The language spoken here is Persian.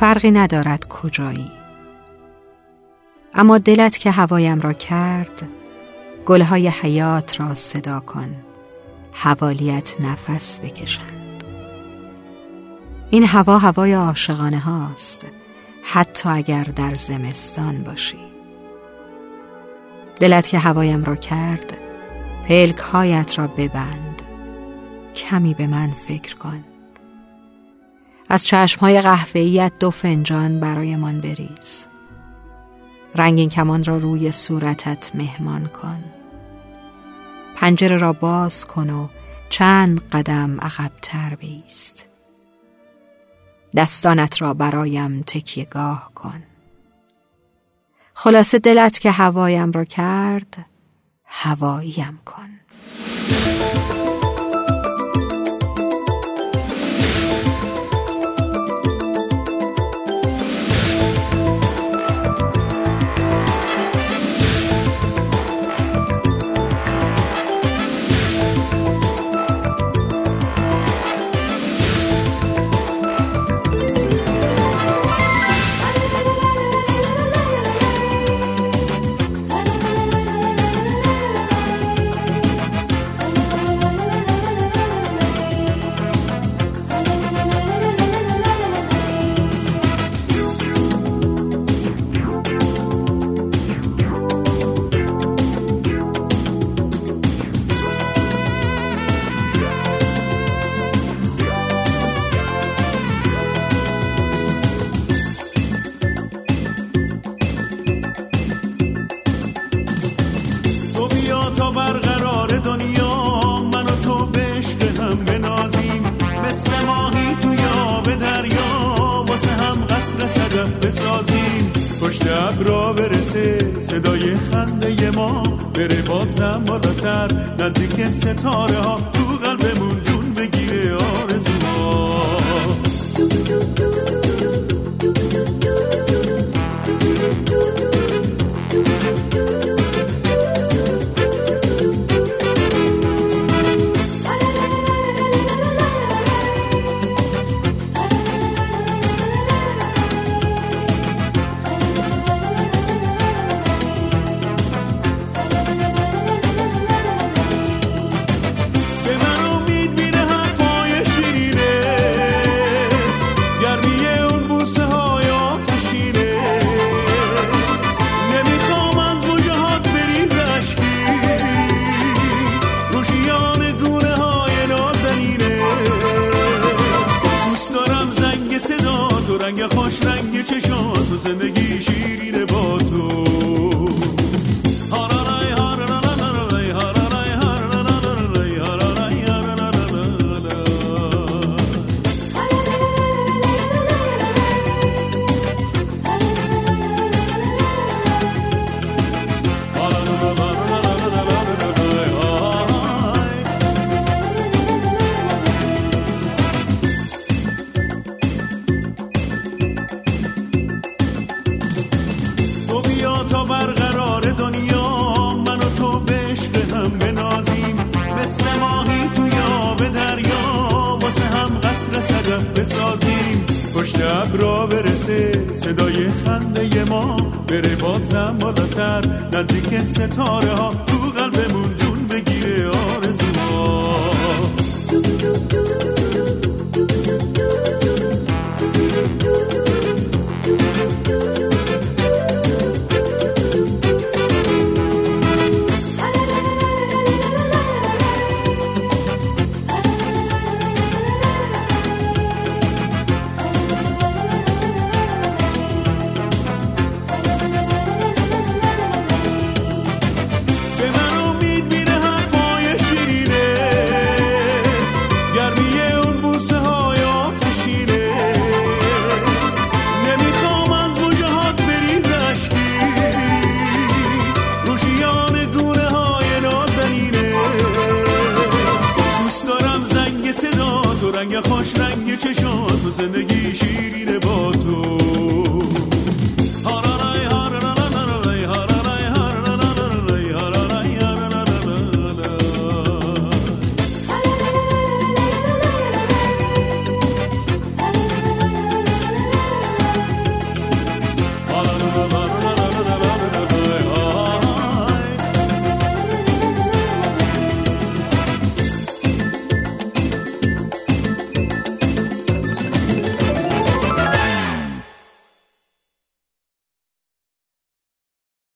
فرقی ندارد کجایی. اما دلت که هوایم را کرد گلهای حیات را صدا کن حوالیت نفس بکشند. این هوا هوای عاشقانه هاست حتی اگر در زمستان باشی. دلت که هوایم را کرد پلک هایت را ببند کمی به من فکر کن. از چشمهای قهوه‌ایت دو فنجان برایمان بریز. رنگین کمان را روی صورتت مهمان کن. پنجره را باز کن و چند قدم عقبتر بیست. دستانت را برایم تکیه گاه کن. خلاصه دلت که هوایم را کرد هواییم کن. برسه. صدای خنده ما بره بازم بالاتر. نزدیک ستاره ها تو قلبمون رنگ خوش رنگ چشات و زندگی بسازیم پشت ابرا برسه صدای خنده ما بره بازم بالاتر. نزدیک ستاره ها تو قلبمون رنگ خوش رنگ چشات و زندگی شیرین تو